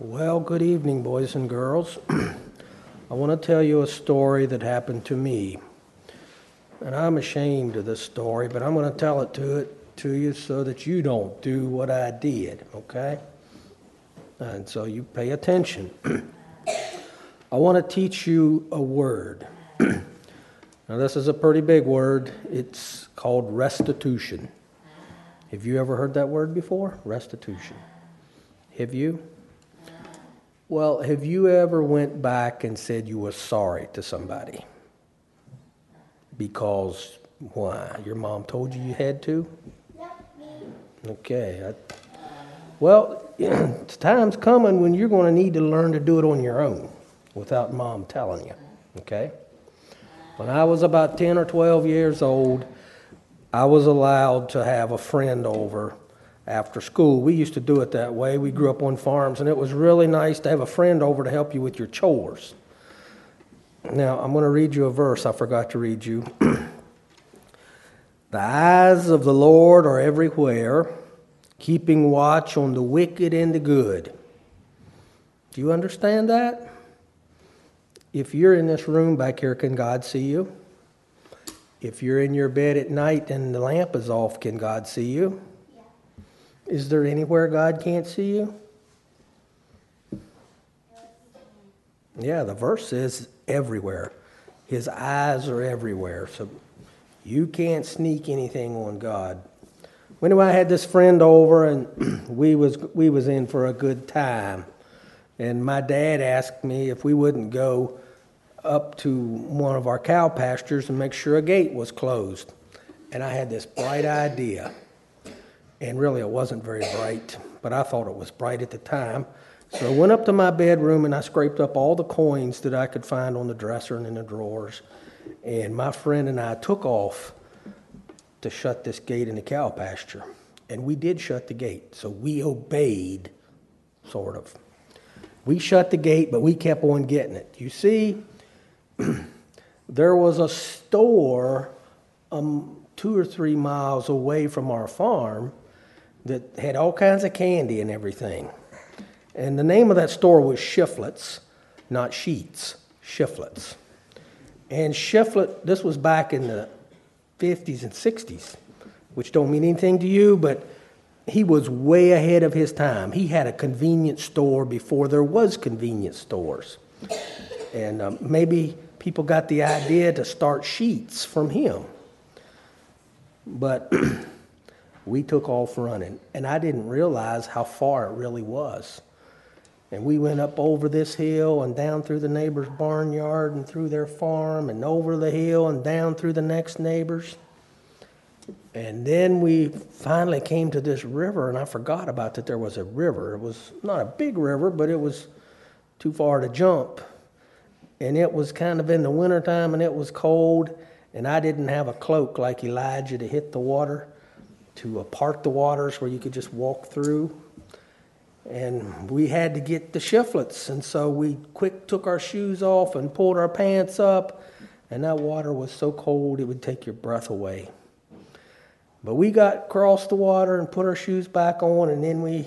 Well, good evening, boys and girls. I want to tell you a story that happened to me. And I'm ashamed of this story, but I'm going to tell it to it to you so that you don't do what I did, okay? And so you pay attention. I want to teach you a word. now this is a pretty big word. It's called restitution. Have you ever heard that word before? Restitution. Have you? Well, have you ever went back and said you were sorry to somebody? Because why? Your mom told you you had to? Okay. I, well, time's coming when you're going to need to learn to do it on your own without mom telling you. Okay? When I was about 10 or 12 years old, I was allowed to have a friend over after school. We used to do it that way. We grew up on farms, and it was really nice to have a friend over to help you with your chores. Now, I'm going to read you a verse I forgot to read you. the eyes of the Lord are everywhere, keeping watch on the wicked and the good. Do you understand that? If you're in this room back here, can God see you? If you're in your bed at night and the lamp is off, can God see you? Is there anywhere God can't see you? Yeah, the verse says everywhere. His eyes are everywhere. So you can't sneak anything on God. Anyway, I had this friend over and we was we was in for a good time. And my dad asked me if we wouldn't go up to one of our cow pastures and make sure a gate was closed. And I had this bright idea. And really, it wasn't very bright, but I thought it was bright at the time. So I went up to my bedroom and I scraped up all the coins that I could find on the dresser and in the drawers. And my friend and I took off to shut this gate in the cow pasture. And we did shut the gate. So we obeyed, sort of. We shut the gate, but we kept on getting it. You see, there was a store um, two or three miles away from our farm that had all kinds of candy and everything. And the name of that store was Shiflets, not Sheetz, Shiflets. And Shiflet, this was back in the 50s and 60s, which don't mean anything to you, but he was way ahead of his time. He had a convenience store before there was convenience stores. And um, maybe people got the idea to start Sheetz from him. But we took off running, and I didn't realize how far it really was. And we went up over this hill and down through the neighbor's barnyard and through their farm and over the hill and down through the next neighbor's. And then we finally came to this river, and I forgot about that there was a river. It was not a big river, but it was too far to jump. And it was kind of in the wintertime, and it was cold, and I didn't have a cloak like Elijah to hit the water to uh, part the waters where you could just walk through. And we had to get the shiflets, and so we quick took our shoes off and pulled our pants up, and that water was so cold it would take your breath away. But we got across the water and put our shoes back on, and then we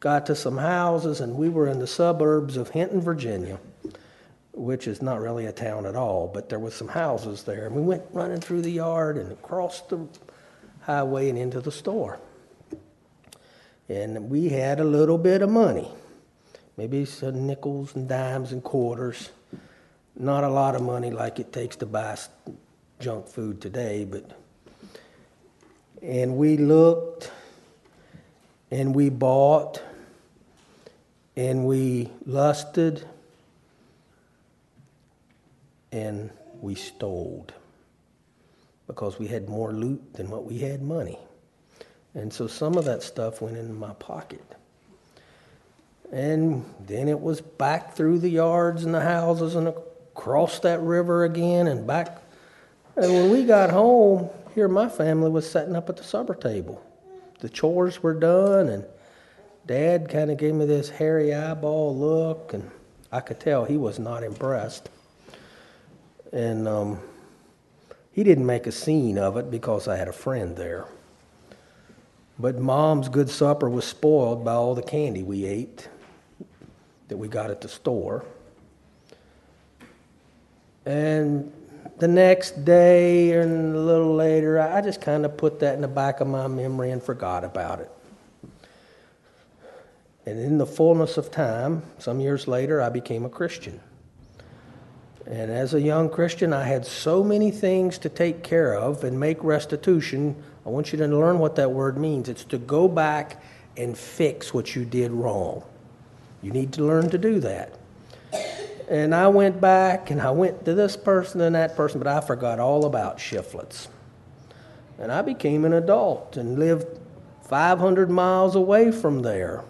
got to some houses, and we were in the suburbs of Hinton, Virginia, which is not really a town at all, but there was some houses there. And we went running through the yard and across the highway and into the store. And we had a little bit of money, maybe some nickels and dimes and quarters. Not a lot of money like it takes to buy junk food today, but. And we looked and we bought and we lusted and we stole because we had more loot than what we had money. And so some of that stuff went into my pocket. And then it was back through the yards and the houses and across that river again and back. And when we got home, here my family was sitting up at the supper table. The chores were done, and Dad kind of gave me this hairy eyeball look, and I could tell he was not impressed. And um, he didn't make a scene of it because I had a friend there. But mom's good supper was spoiled by all the candy we ate. that we got at the store. And the next day and a little later, I just kind of put that in the back of my memory and forgot about it. And in the fullness of time, some years later, I became a Christian. And as a young Christian, I had so many things to take care of and make restitution. I want you to learn what that word means. It's to go back and fix what you did wrong. You need to learn to do that. And I went back and I went to this person and that person, but I forgot all about shiflets. And I became an adult and lived 500 miles away from there.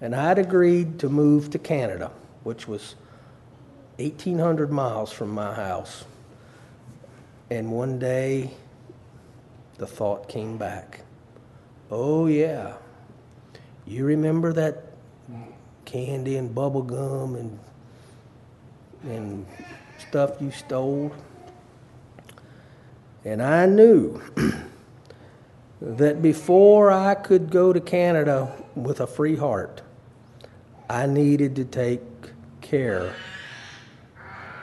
And I'd agreed to move to Canada, which was 1,800 miles from my house. And one day, the thought came back oh, yeah. You remember that candy and bubble gum and, and stuff you stole? And I knew that before I could go to Canada with a free heart, I needed to take care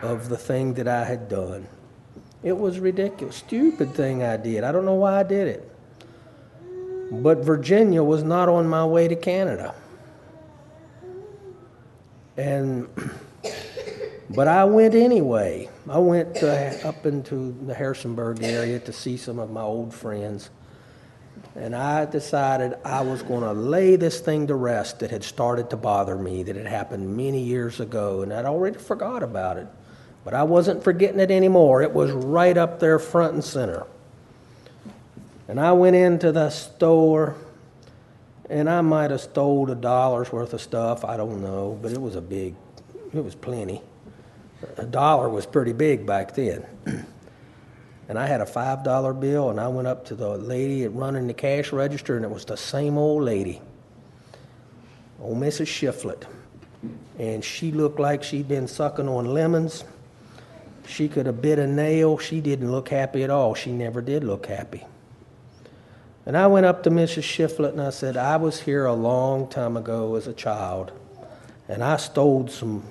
of the thing that I had done. It was ridiculous, stupid thing I did. I don't know why I did it. But Virginia was not on my way to Canada. And but I went anyway. I went to, up into the Harrisonburg area to see some of my old friends and I decided I was going to lay this thing to rest that had started to bother me, that had happened many years ago, and I'd already forgot about it. But I wasn't forgetting it anymore. It was right up there, front and center. And I went into the store, and I might have stole a dollar's worth of stuff. I don't know, but it was a big, it was plenty. A dollar was pretty big back then. and I had a five dollar bill, and I went up to the lady running the cash register, and it was the same old lady, old Mrs. Shiflett, and she looked like she'd been sucking on lemons. She could have bit a nail. She didn't look happy at all. She never did look happy. And I went up to Mrs. Shiflett and I said, I was here a long time ago as a child, and I stole some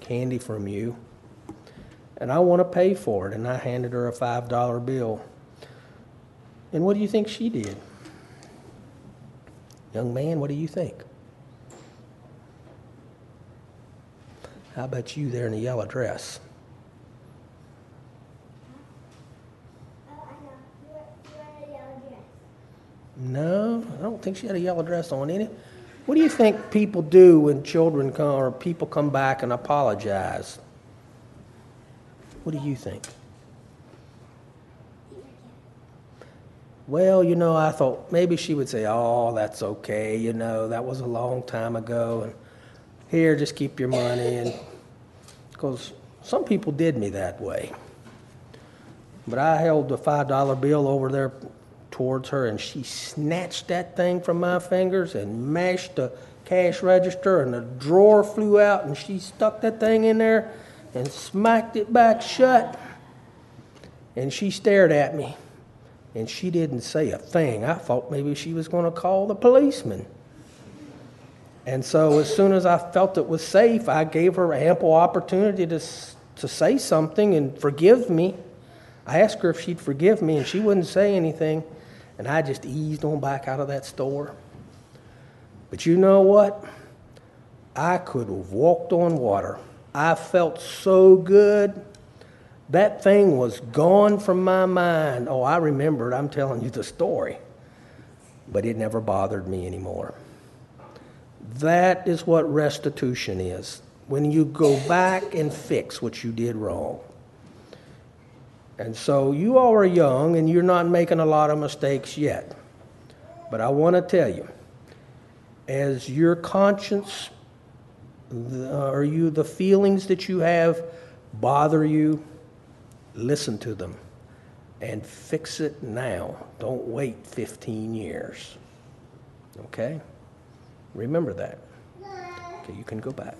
candy from you and I want to pay for it. And I handed her a $5 bill. And what do you think she did? Young man, what do you think? How about you there in the yellow dress? No, I don't think she had a yellow dress on any. What do you think people do when children come or people come back and apologize? What do you think? Well, you know, I thought maybe she would say, Oh, that's okay, you know, that was a long time ago, and here, just keep your money. And because some people did me that way. But I held the $5 bill over there towards her, and she snatched that thing from my fingers and mashed the cash register, and the drawer flew out, and she stuck that thing in there and smacked it back shut. And she stared at me, and she didn't say a thing. I thought maybe she was going to call the policeman. And so, as soon as I felt it was safe, I gave her ample opportunity to, to say something and forgive me. I asked her if she'd forgive me, and she wouldn't say anything. And I just eased on back out of that store. But you know what? I could have walked on water. I felt so good. That thing was gone from my mind. Oh, I remembered. I'm telling you the story. But it never bothered me anymore. That is what restitution is when you go back and fix what you did wrong. And so you all are young and you're not making a lot of mistakes yet. But I want to tell you, as your conscience are you the feelings that you have bother you? Listen to them and fix it now. Don't wait 15 years. Okay? Remember that. Okay, you can go back.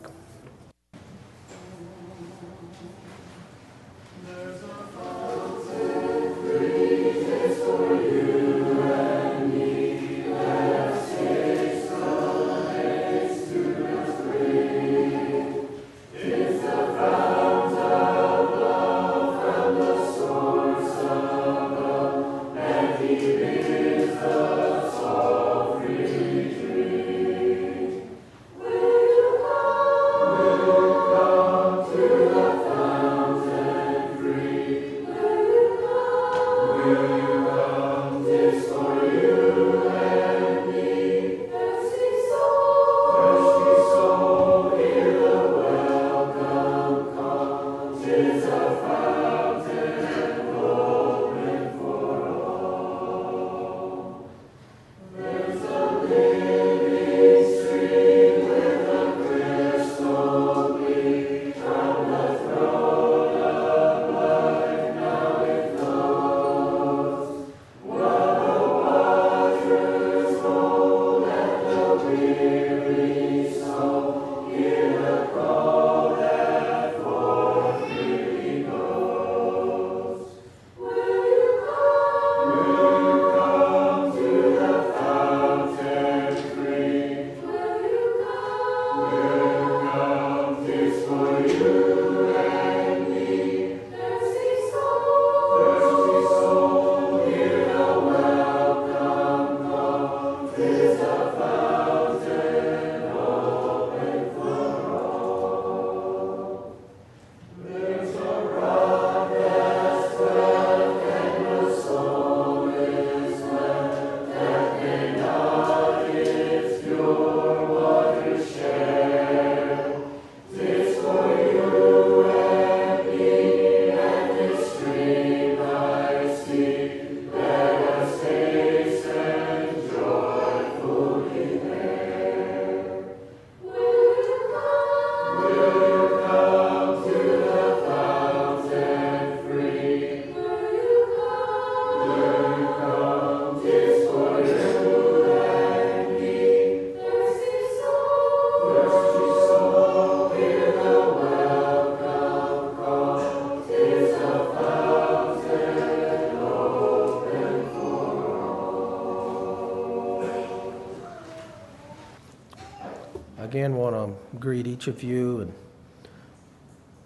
Again, want to greet each of you and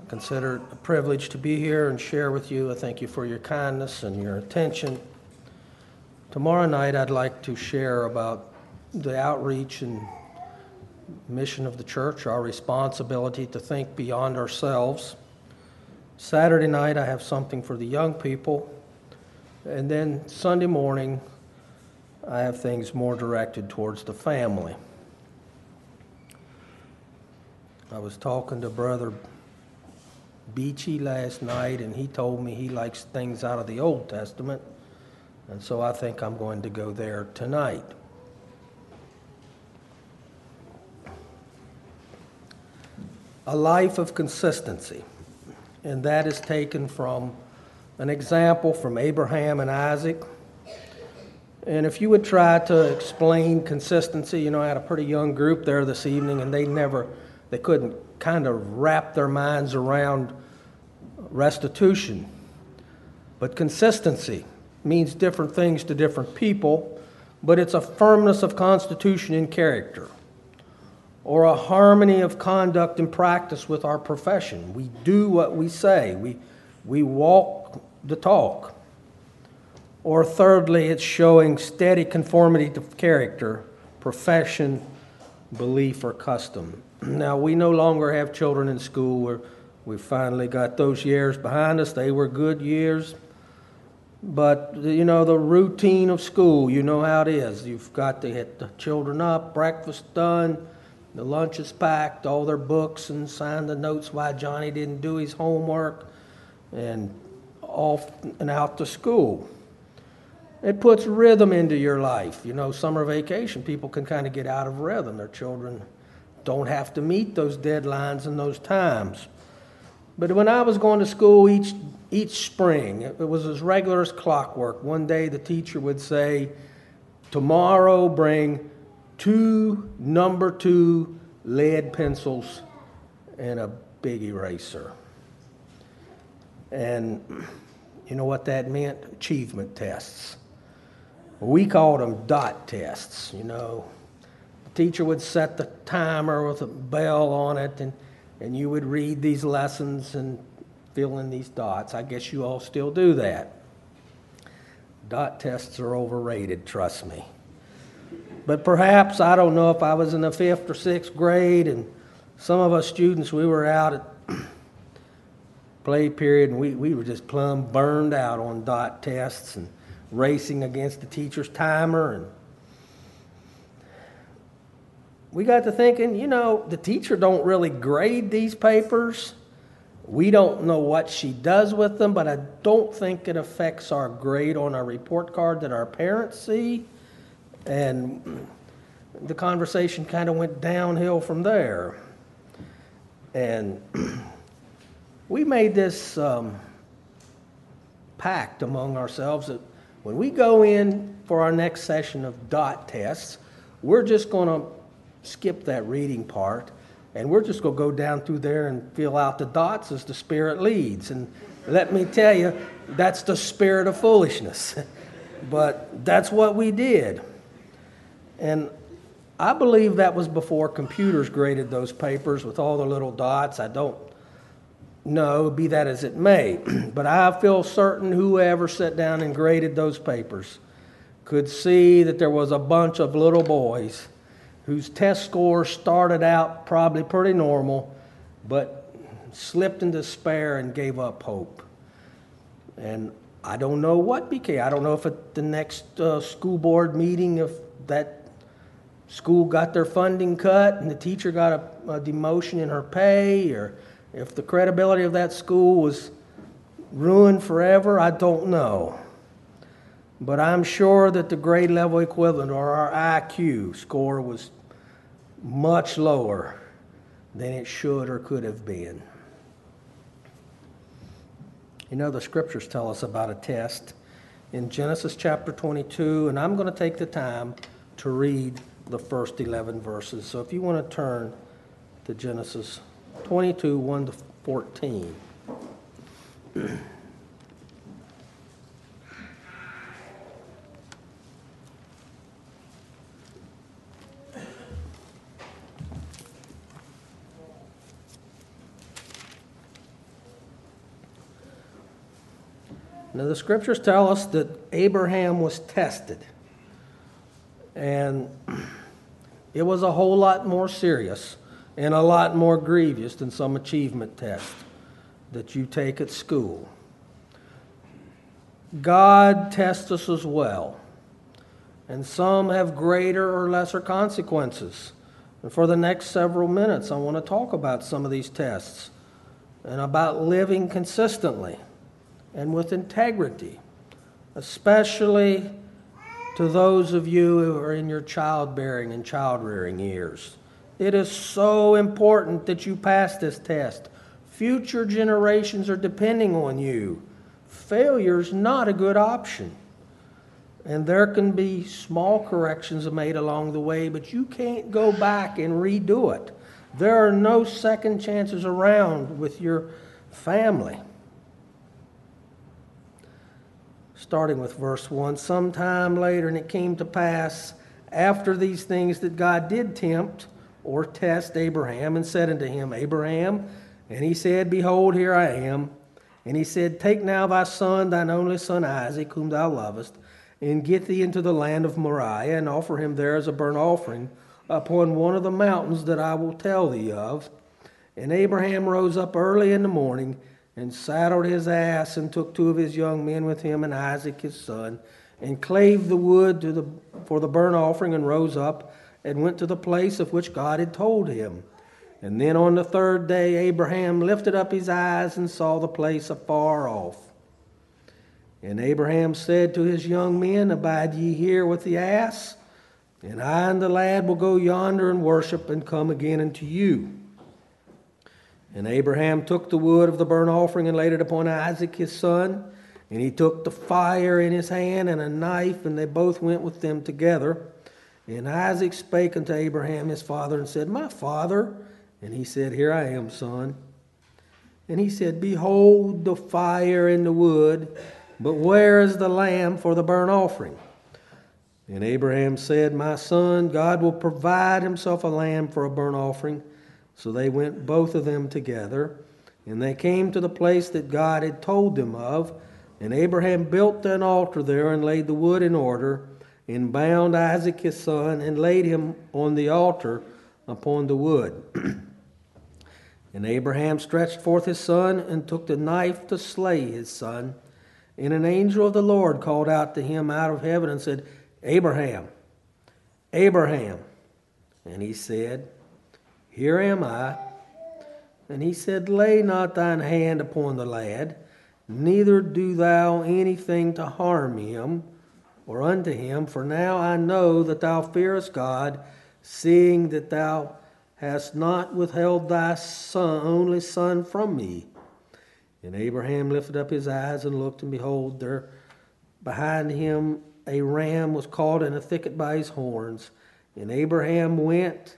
consider it a privilege to be here and share with you. I thank you for your kindness and your attention. Tomorrow night, I'd like to share about the outreach and mission of the church, our responsibility to think beyond ourselves. Saturday night, I have something for the young people. And then Sunday morning, I have things more directed towards the family. I was talking to Brother Beachy last night, and he told me he likes things out of the Old Testament, and so I think I'm going to go there tonight. A life of consistency, and that is taken from an example from Abraham and Isaac. And if you would try to explain consistency, you know, I had a pretty young group there this evening, and they never they couldn't kind of wrap their minds around restitution. But consistency means different things to different people, but it's a firmness of constitution and character, or a harmony of conduct and practice with our profession. We do what we say, we, we walk the talk. Or thirdly, it's showing steady conformity to character, profession, belief, or custom. Now, we no longer have children in school. We're, we finally got those years behind us. They were good years. But, you know, the routine of school, you know how it is. You've got to get the children up, breakfast done, the lunch is packed, all their books, and sign the notes why Johnny didn't do his homework, and off and out to school. It puts rhythm into your life. You know, summer vacation, people can kind of get out of rhythm. Their children don't have to meet those deadlines and those times. But when I was going to school each, each spring, it was as regular as clockwork. One day the teacher would say, Tomorrow bring two number two lead pencils and a big eraser. And you know what that meant? Achievement tests. We called them dot tests, you know teacher would set the timer with a bell on it, and, and you would read these lessons and fill in these dots. I guess you all still do that. Dot tests are overrated, trust me. But perhaps, I don't know if I was in the fifth or sixth grade, and some of us students, we were out at play period, and we, we were just plumb burned out on dot tests and racing against the teacher's timer and we got to thinking, you know, the teacher don't really grade these papers. We don't know what she does with them, but I don't think it affects our grade on our report card that our parents see. And the conversation kind of went downhill from there. And we made this um, pact among ourselves that when we go in for our next session of dot tests, we're just going to skip that reading part, and we're just going to go down through there and fill out the dots as the Spirit leads. And let me tell you, that's the spirit of foolishness. but that's what we did. And I believe that was before computers graded those papers with all the little dots. I don't know, be that as it may. but I feel certain whoever sat down and graded those papers could see that there was a bunch of little boys whose test scores started out probably pretty normal, but slipped in despair and gave up hope. And I don't know what became. I don't know if at the next uh, school board meeting, if that school got their funding cut and the teacher got a, a demotion in her pay, or if the credibility of that school was ruined forever. I don't know. But I'm sure that the grade level equivalent or our IQ score was much lower than it should or could have been. You know, the scriptures tell us about a test in Genesis chapter 22, and I'm going to take the time to read the first 11 verses. So if you want to turn to Genesis 22, 1 to 14. Now, the scriptures tell us that Abraham was tested. And it was a whole lot more serious and a lot more grievous than some achievement test that you take at school. God tests us as well, and some have greater or lesser consequences. And for the next several minutes, I want to talk about some of these tests and about living consistently and with integrity, especially to those of you who are in your childbearing and child rearing years. It is so important that you pass this test. Future generations are depending on you. Failure is not a good option. And there can be small corrections made along the way, but you can't go back and redo it. There are no second chances around with your family. Starting with verse 1 Sometime later, and it came to pass after these things that God did tempt or test Abraham and said unto him, Abraham, and he said, Behold, here I am. And he said, Take now thy son, thine only son Isaac, whom thou lovest, and get thee into the land of Moriah, and offer him there as a burnt offering upon one of the mountains that I will tell thee of. And Abraham rose up early in the morning, and saddled his ass, and took two of his young men with him, and Isaac his son, and clave the wood the, for the burnt offering, and rose up and went to the place of which God had told him. And then on the third day, Abraham lifted up his eyes and saw the place afar off. And Abraham said to his young men, Abide ye here with the ass, and I and the lad will go yonder and worship and come again unto you. And Abraham took the wood of the burnt offering and laid it upon Isaac his son. And he took the fire in his hand and a knife, and they both went with them together. And Isaac spake unto Abraham his father and said, My father. And he said, Here I am, son. And he said, Behold the fire and the wood, but where is the lamb for the burnt offering? And Abraham said, My son, God will provide himself a lamb for a burnt offering. So they went both of them together. And they came to the place that God had told them of. And Abraham built an altar there and laid the wood in order and bound Isaac his son, and laid him on the altar upon the wood. and Abraham stretched forth his son, and took the knife to slay his son. And an angel of the Lord called out to him out of heaven and said, Abraham, Abraham. And he said, Here am I. And he said, Lay not thine hand upon the lad, neither do thou anything to harm him or unto him, for now I know that thou fearest God, seeing that thou hast not withheld thy son, only son from me. And Abraham lifted up his eyes and looked, and behold, there behind him a ram was caught in a thicket by his horns. And Abraham went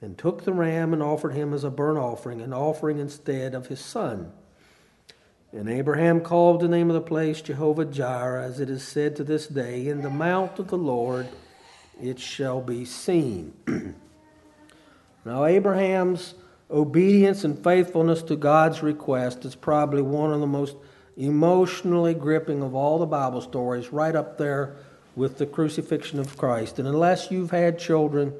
and took the ram and offered him as a burnt offering, an offering instead of his son. And Abraham called the name of the place Jehovah Jireh, as it is said to this day, In the mount of the Lord it shall be seen. now, Abraham's obedience and faithfulness to God's request is probably one of the most emotionally gripping of all the Bible stories, right up there with the crucifixion of Christ. And unless you've had children,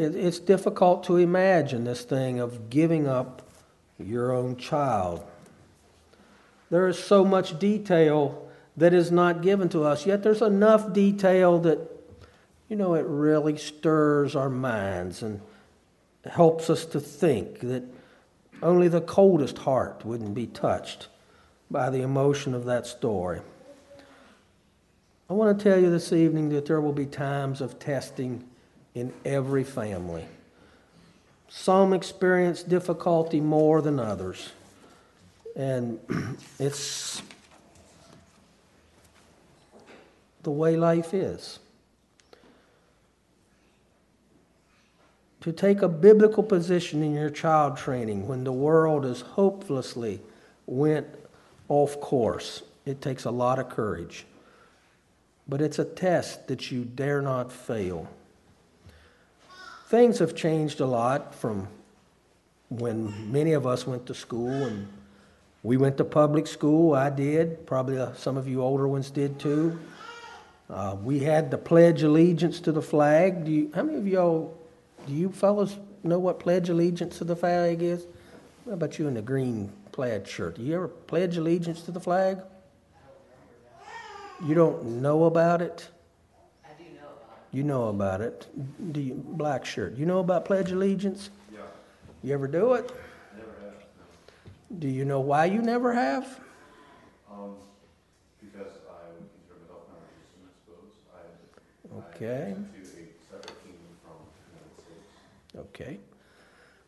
it's difficult to imagine this thing of giving up your own child. There is so much detail that is not given to us, yet there's enough detail that, you know, it really stirs our minds and helps us to think that only the coldest heart wouldn't be touched by the emotion of that story. I want to tell you this evening that there will be times of testing in every family. Some experience difficulty more than others. And it's the way life is. To take a biblical position in your child training when the world is hopelessly went off course, it takes a lot of courage. But it's a test that you dare not fail. Things have changed a lot from when many of us went to school and We went to public school, I did, probably uh, some of you older ones did too. Uh, we had to pledge allegiance to the flag. Do you, how many of y'all, do you fellows know what pledge allegiance to the flag is? How about you in the green plaid shirt? Do you ever pledge allegiance to the flag? You don't know about it? I do know about You know about it. Do you, black shirt. You know about pledge allegiance? Yeah, You ever do it? never have, no. Do you know why you never have? Um, because I would consider myself non-Christian, I suppose. I, Okay. I to a separate kingdom from the United States. Okay.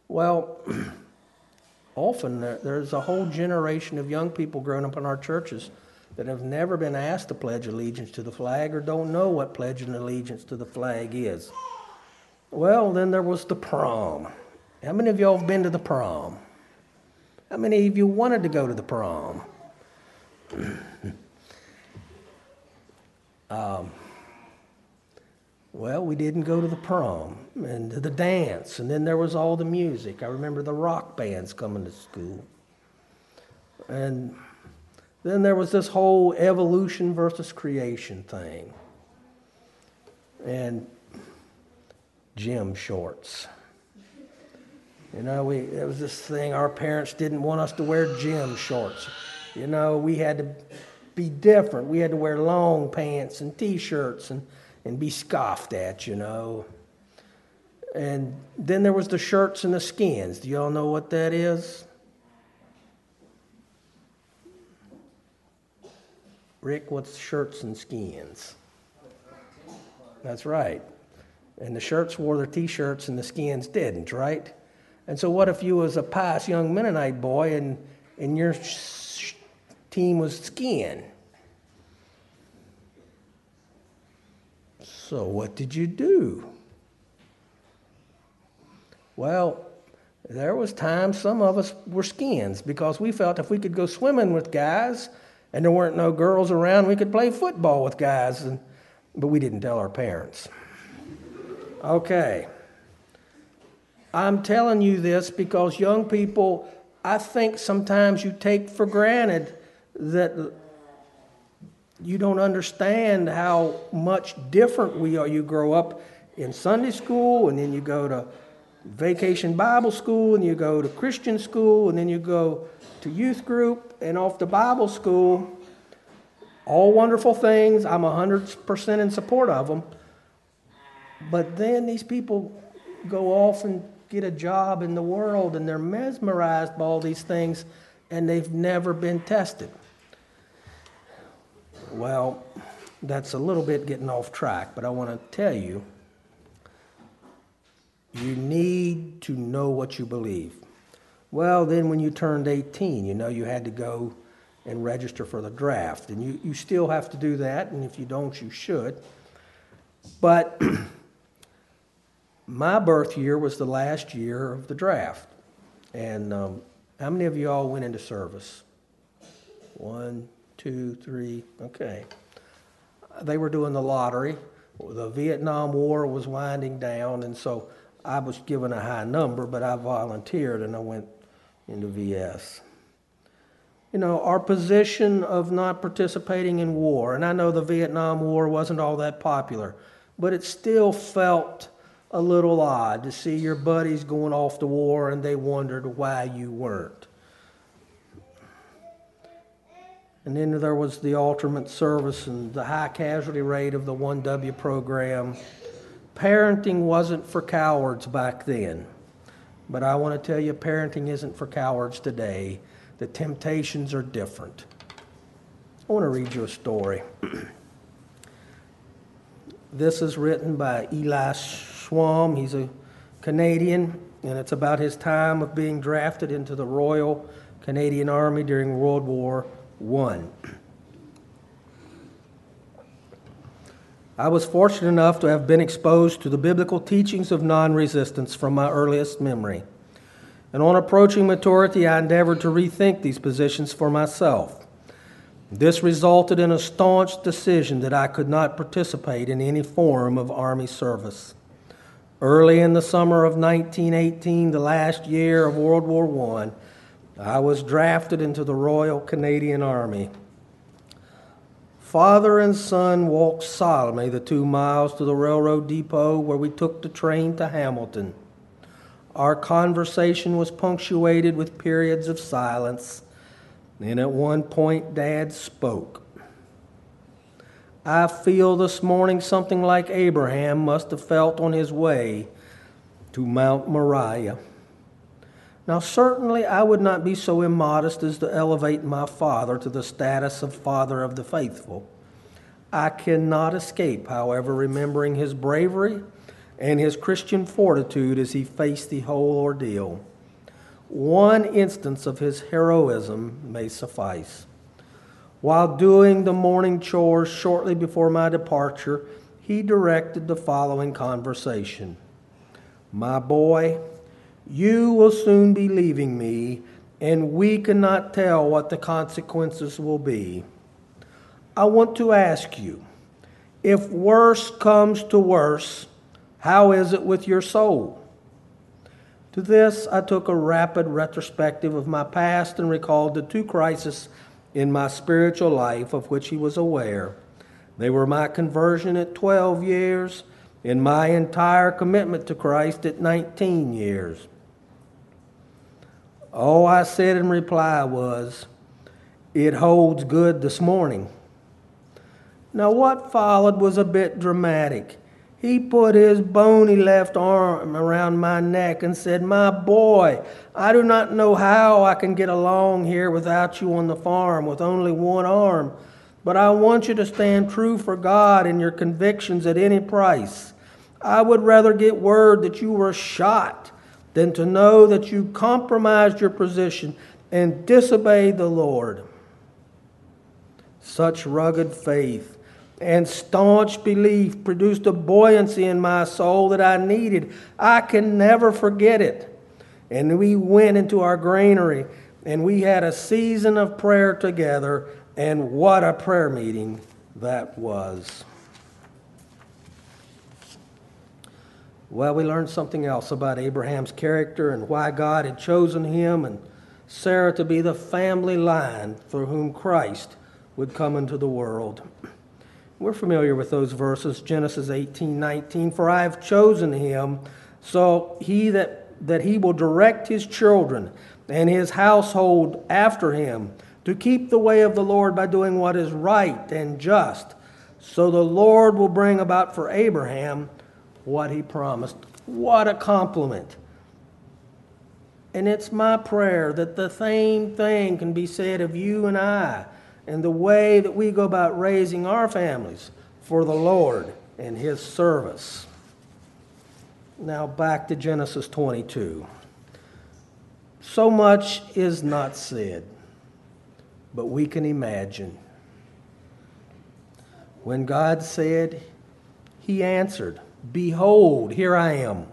Well, often there, there's a whole generation of young people growing up in our churches that have never been asked to pledge allegiance to the flag or don't know what pledging allegiance to the flag is. Well, then there was the prom. How many of y'all have been to the prom? How many of you wanted to go to the prom? um, well, we didn't go to the prom and to the dance, and then there was all the music. I remember the rock bands coming to school. And then there was this whole evolution versus creation thing. And gym shorts. You know, we it was this thing our parents didn't want us to wear gym shorts. You know, we had to be different. We had to wear long pants and t-shirts and and be scoffed at, you know. And then there was the shirts and the skins. Do y'all know what that is? Rick, what's shirts and skins? That's right. And the shirts wore their t-shirts and the skins didn't, right? And so what if you was a pious young Mennonite boy and, and your sh- team was skin? So what did you do? Well, there was times some of us were skins because we felt if we could go swimming with guys and there weren't no girls around, we could play football with guys, and, but we didn't tell our parents. Okay. I'm telling you this because young people, I think sometimes you take for granted that you don't understand how much different we are. You grow up in Sunday school, and then you go to vacation Bible school, and you go to Christian school, and then you go to youth group, and off to Bible school. All wonderful things. I'm 100% in support of them. But then these people go off and get a job in the world, and they're mesmerized by all these things, and they've never been tested. Well, that's a little bit getting off track, but I want to tell you you need to know what you believe. Well, then when you turned 18, you know you had to go and register for the draft, and you, you still have to do that, and if you don't, you should. But my birth year was the last year of the draft. And um, how many of you all went into service? One, two, three, okay. They were doing the lottery. The Vietnam War was winding down, and so I was given a high number, but I volunteered and I went into VS. You know, our position of not participating in war, and I know the Vietnam War wasn't all that popular, but it still felt a little odd to see your buddies going off to war and they wondered why you weren't. And then there was the alternate service and the high casualty rate of the 1W program. Parenting wasn't for cowards back then. But I want to tell you, parenting isn't for cowards today. The temptations are different. I want to read you a story. this is written by Eli Schwam. He's a Canadian, and it's about his time of being drafted into the Royal Canadian Army during World War I. I was fortunate enough to have been exposed to the biblical teachings of non resistance from my earliest memory. And on approaching maturity, I endeavored to rethink these positions for myself. This resulted in a staunch decision that I could not participate in any form of Army service. Early in the summer of 1918, the last year of World War I, I was drafted into the Royal Canadian Army. Father and son walked solemnly the two miles to the railroad depot where we took the train to Hamilton. Our conversation was punctuated with periods of silence, and at one point, Dad spoke. I feel this morning something like Abraham must have felt on his way to Mount Moriah. Now, certainly, I would not be so immodest as to elevate my father to the status of father of the faithful. I cannot escape, however, remembering his bravery and his Christian fortitude as he faced the whole ordeal. One instance of his heroism may suffice. While doing the morning chores shortly before my departure, he directed the following conversation My boy, you will soon be leaving me, and we cannot tell what the consequences will be. I want to ask you if worse comes to worse, how is it with your soul? To this, I took a rapid retrospective of my past and recalled the two crises in my spiritual life of which he was aware. They were my conversion at 12 years and my entire commitment to Christ at 19 years. All I said in reply was, It holds good this morning. Now, what followed was a bit dramatic. He put his bony left arm around my neck and said, My boy, I do not know how I can get along here without you on the farm with only one arm, but I want you to stand true for God and your convictions at any price. I would rather get word that you were shot than to know that you compromised your position and disobeyed the Lord. Such rugged faith and staunch belief produced a buoyancy in my soul that I needed. I can never forget it. And we went into our granary and we had a season of prayer together, and what a prayer meeting that was. Well, we learned something else about Abraham's character and why God had chosen him and Sarah to be the family line through whom Christ would come into the world. We're familiar with those verses, Genesis 18, 19. For I have chosen him, so he that, that he will direct his children and his household after him to keep the way of the Lord by doing what is right and just. So the Lord will bring about for Abraham what he promised. What a compliment. And it's my prayer that the same thing can be said of you and I and the way that we go about raising our families for the Lord and his service. Now back to Genesis 22. So much is not said, but we can imagine. When God said, He answered. Behold, here I am.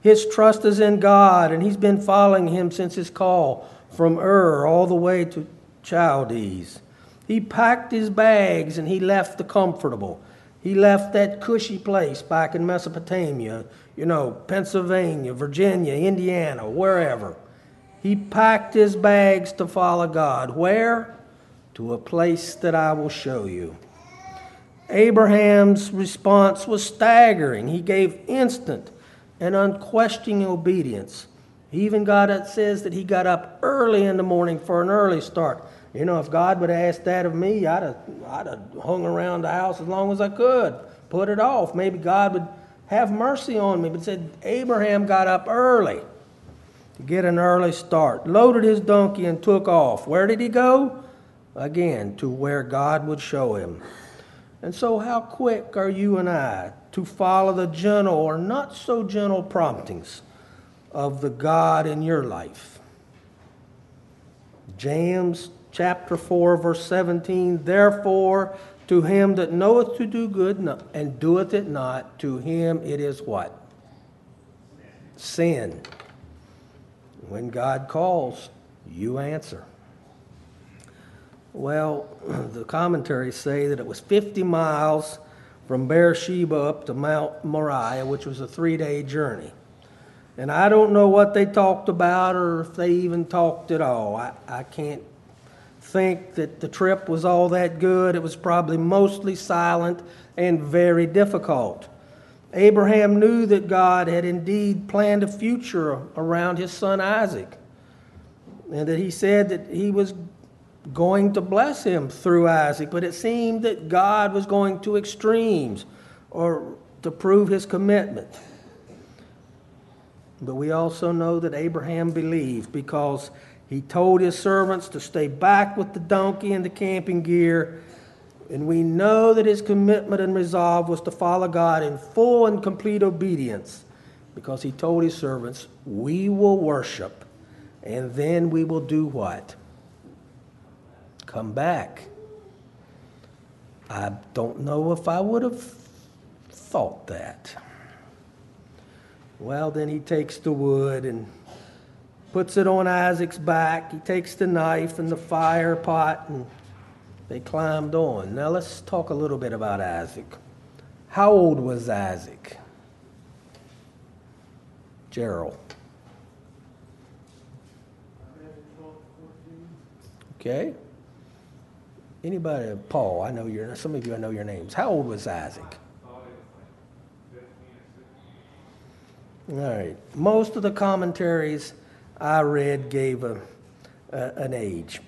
His trust is in God, and he's been following him since his call from Ur all the way to Chaldees. He packed his bags and he left the comfortable. He left that cushy place back in Mesopotamia, you know, Pennsylvania, Virginia, Indiana, wherever. He packed his bags to follow God. Where? To a place that I will show you. Abraham's response was staggering. He gave instant and unquestioning obedience. Even it says that he got up early in the morning for an early start. You know, if God would have asked that of me, I'd have, I'd have hung around the house as long as I could, put it off. Maybe God would have mercy on me. But said Abraham got up early to get an early start, loaded his donkey, and took off. Where did he go? Again, to where God would show him. And so, how quick are you and I to follow the gentle or not so gentle promptings of the God in your life? James chapter 4, verse 17 Therefore, to him that knoweth to do good and doeth it not, to him it is what? Sin. When God calls, you answer. Well, the commentaries say that it was 50 miles from Beersheba up to Mount Moriah, which was a three day journey. And I don't know what they talked about or if they even talked at all. I, I can't think that the trip was all that good. It was probably mostly silent and very difficult. Abraham knew that God had indeed planned a future around his son Isaac, and that he said that he was going to bless him through Isaac, but it seemed that God was going to extremes or to prove his commitment. But we also know that Abraham believed because he told his servants to stay back with the donkey and the camping gear. And we know that his commitment and resolve was to follow God in full and complete obedience because he told his servants, We will worship, and then we will do what? Come back. I don't know if I would have thought that. Well, then he takes the wood and puts it on Isaac's back. He takes the knife and the fire pot, and they climbed on. Now let's talk a little bit about Isaac. How old was Isaac? Gerald. Okay. Anybody, Paul, I know your, some of you I know your names. How old was Isaac? All right. Most of the commentaries I read gave a, a, an age.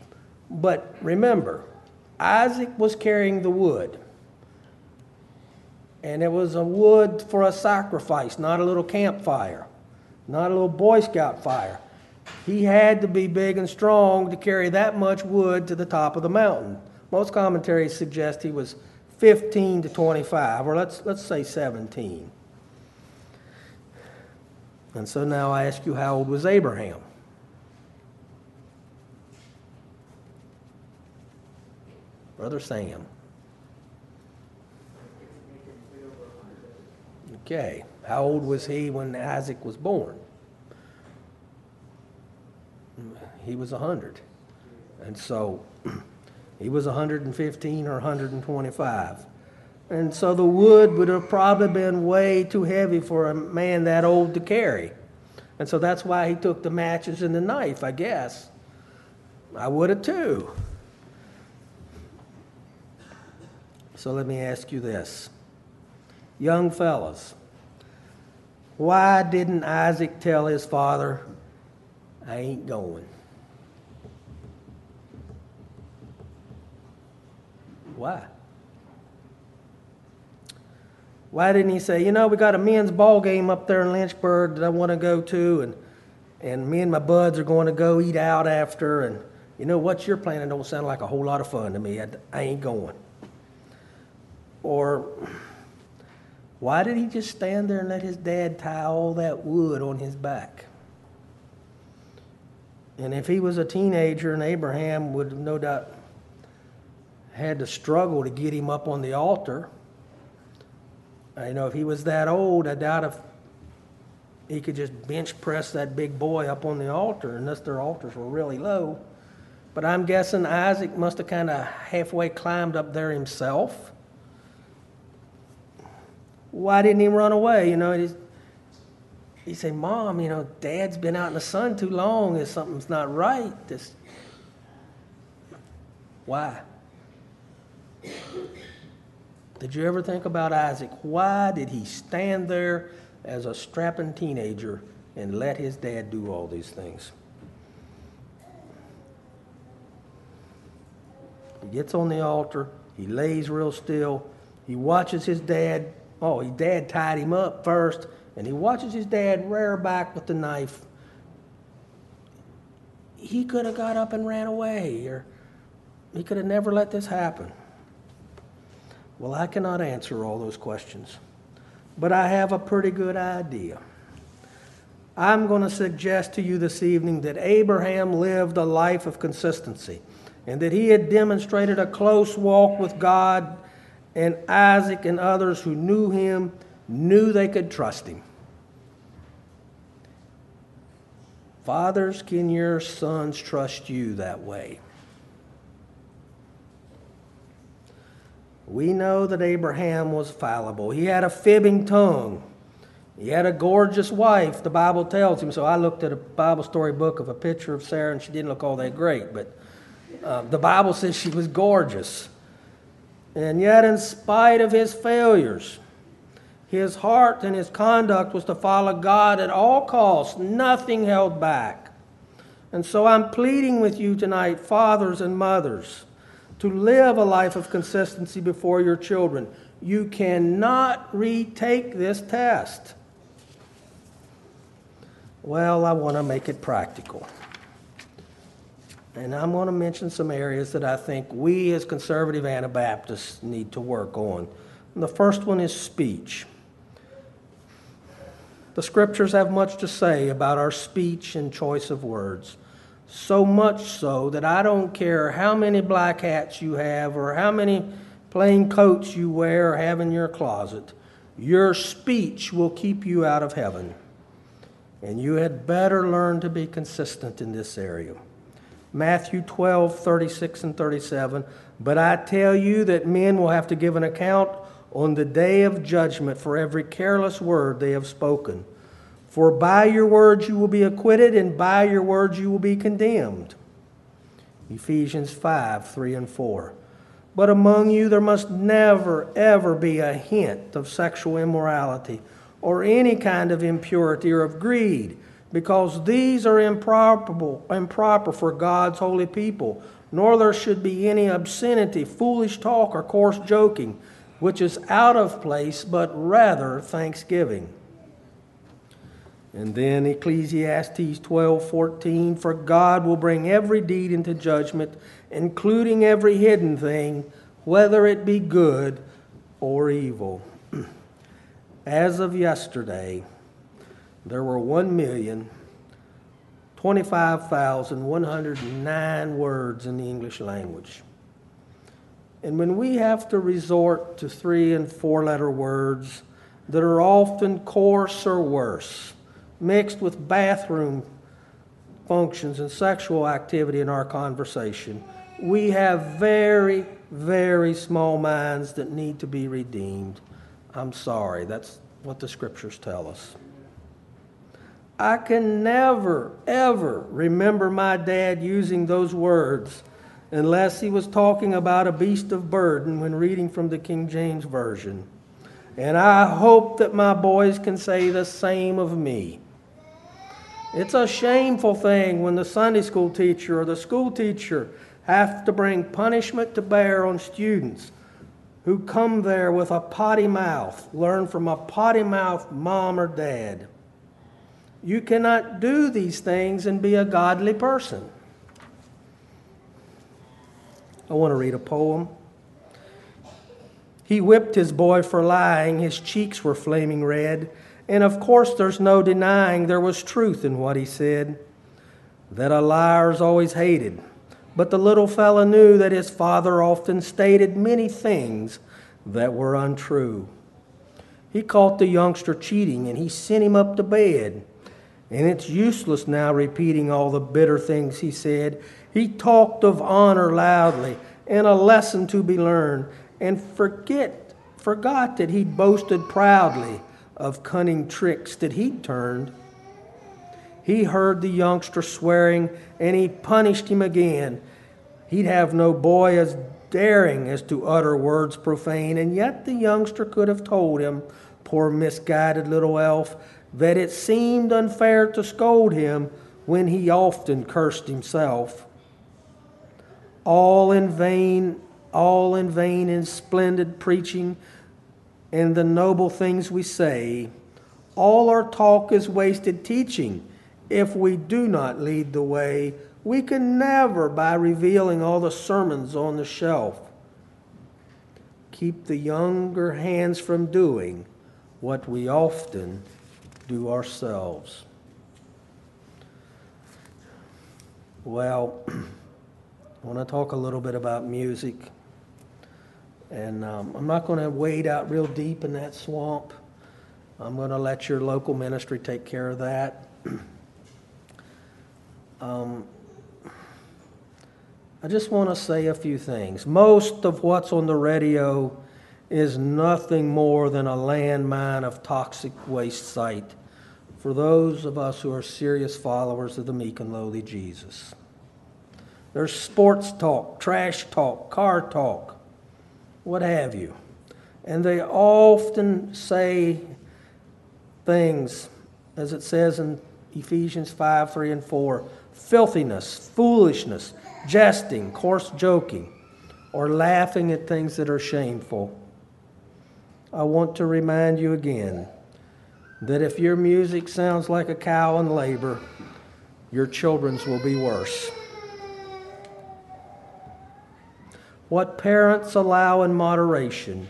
But remember, Isaac was carrying the wood. And it was a wood for a sacrifice, not a little campfire, not a little Boy Scout fire. He had to be big and strong to carry that much wood to the top of the mountain. Most commentaries suggest he was 15 to 25, or let's, let's say 17. And so now I ask you, how old was Abraham? Brother Sam. Okay, how old was he when Isaac was born? He was 100. And so he was 115 or 125. And so the wood would have probably been way too heavy for a man that old to carry. And so that's why he took the matches and the knife, I guess. I would have too. So let me ask you this. Young fellas, why didn't Isaac tell his father, I ain't going? Why? Why didn't he say, you know, we got a men's ball game up there in Lynchburg that I want to go to, and and me and my buds are going to go eat out after, and you know what you're planning don't sound like a whole lot of fun to me. I, I ain't going. Or why did he just stand there and let his dad tie all that wood on his back? And if he was a teenager, and Abraham would no doubt had to struggle to get him up on the altar. Uh, I know if he was that old, I doubt if he could just bench press that big boy up on the altar, unless their altars were really low. But I'm guessing Isaac must have kind of halfway climbed up there himself. Why didn't he run away? You know, he said, Mom, you know, Dad's been out in the sun too long. If something's not right, this. Why? Did you ever think about Isaac? Why did he stand there as a strapping teenager and let his dad do all these things? He gets on the altar, he lays real still, he watches his dad. Oh, his dad tied him up first, and he watches his dad rear back with the knife. He could have got up and ran away, or he could have never let this happen. Well, I cannot answer all those questions, but I have a pretty good idea. I'm going to suggest to you this evening that Abraham lived a life of consistency and that he had demonstrated a close walk with God, and Isaac and others who knew him knew they could trust him. Fathers, can your sons trust you that way? We know that Abraham was fallible. He had a fibbing tongue. He had a gorgeous wife, the Bible tells him. So I looked at a Bible story book of a picture of Sarah, and she didn't look all that great, but uh, the Bible says she was gorgeous. And yet, in spite of his failures, his heart and his conduct was to follow God at all costs, nothing held back. And so I'm pleading with you tonight, fathers and mothers, to live a life of consistency before your children. You cannot retake this test. Well, I want to make it practical. And I'm going to mention some areas that I think we as conservative Anabaptists need to work on. And the first one is speech. The scriptures have much to say about our speech and choice of words. So much so that I don't care how many black hats you have or how many plain coats you wear or have in your closet, your speech will keep you out of heaven. And you had better learn to be consistent in this area. Matthew 12, 36 and 37. But I tell you that men will have to give an account on the day of judgment for every careless word they have spoken. For by your words you will be acquitted, and by your words you will be condemned. Ephesians 5, 3 and 4. But among you there must never, ever be a hint of sexual immorality or any kind of impurity or of greed because these are improper, improper for God's holy people. Nor there should be any obscenity, foolish talk, or coarse joking, which is out of place, but rather thanksgiving. And then Ecclesiastes 12:14 for God will bring every deed into judgment including every hidden thing whether it be good or evil. As of yesterday there were 1,025,109 words in the English language. And when we have to resort to three and four letter words that are often coarse or worse, mixed with bathroom functions and sexual activity in our conversation, we have very, very small minds that need to be redeemed. I'm sorry, that's what the scriptures tell us. I can never, ever remember my dad using those words unless he was talking about a beast of burden when reading from the King James Version. And I hope that my boys can say the same of me. It's a shameful thing when the Sunday school teacher or the school teacher have to bring punishment to bear on students who come there with a potty mouth, learn from a potty mouth mom or dad. You cannot do these things and be a godly person. I want to read a poem. He whipped his boy for lying, his cheeks were flaming red, and of course there's no denying there was truth in what he said. That a liar's always hated. But the little fellow knew that his father often stated many things that were untrue. He caught the youngster cheating and he sent him up to bed. And it's useless now repeating all the bitter things he said. He talked of honor loudly and a lesson to be learned, and forget, forgot that he'd boasted proudly of cunning tricks that he'd turned. He heard the youngster swearing, and he punished him again. He'd have no boy as daring as to utter words profane, and yet the youngster could have told him, poor misguided little elf, that it seemed unfair to scold him when he often cursed himself. All in vain, all in vain in splendid preaching and the noble things we say. All our talk is wasted teaching if we do not lead the way. We can never, by revealing all the sermons on the shelf, keep the younger hands from doing what we often do ourselves. Well, I want to talk a little bit about music. And um, I'm not going to wade out real deep in that swamp. I'm going to let your local ministry take care of that. um, I just want to say a few things. Most of what's on the radio is nothing more than a landmine of toxic waste site for those of us who are serious followers of the meek and lowly Jesus. There's sports talk, trash talk, car talk, what have you. And they often say things, as it says in Ephesians 5 3 and 4 filthiness, foolishness, jesting, coarse joking, or laughing at things that are shameful. I want to remind you again that if your music sounds like a cow in labor, your children's will be worse. What parents allow in moderation,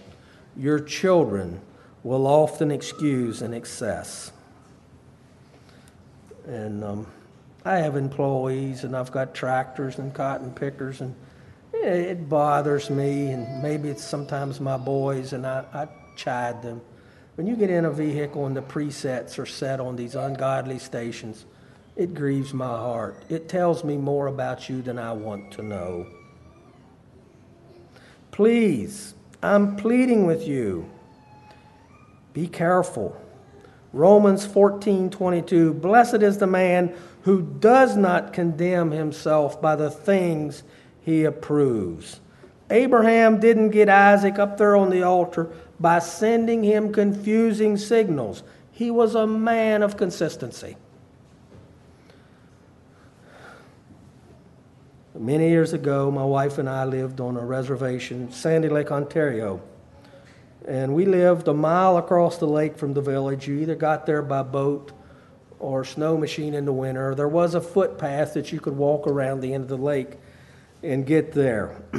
your children will often excuse in excess. And um, I have employees, and I've got tractors and cotton pickers, and it bothers me, and maybe it's sometimes my boys, and I, I chide them. When you get in a vehicle and the presets are set on these ungodly stations, it grieves my heart. It tells me more about you than I want to know. Please, I'm pleading with you. Be careful. Romans 14:22 Blessed is the man who does not condemn himself by the things he approves. Abraham didn't get Isaac up there on the altar by sending him confusing signals. He was a man of consistency. Many years ago, my wife and I lived on a reservation, Sandy Lake, Ontario. And we lived a mile across the lake from the village. You either got there by boat or snow machine in the winter. There was a footpath that you could walk around the end of the lake and get there.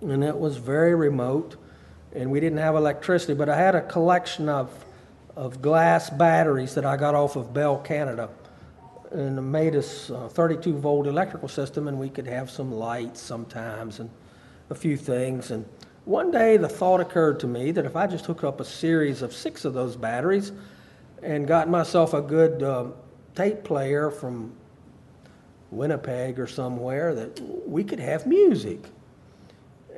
and it was very remote, and we didn't have electricity, but I had a collection of, of glass batteries that I got off of Bell Canada and made us a 32 volt electrical system, and we could have some lights sometimes and a few things. And one day the thought occurred to me that if I just hook up a series of six of those batteries and got myself a good uh, tape player from Winnipeg or somewhere, that we could have music.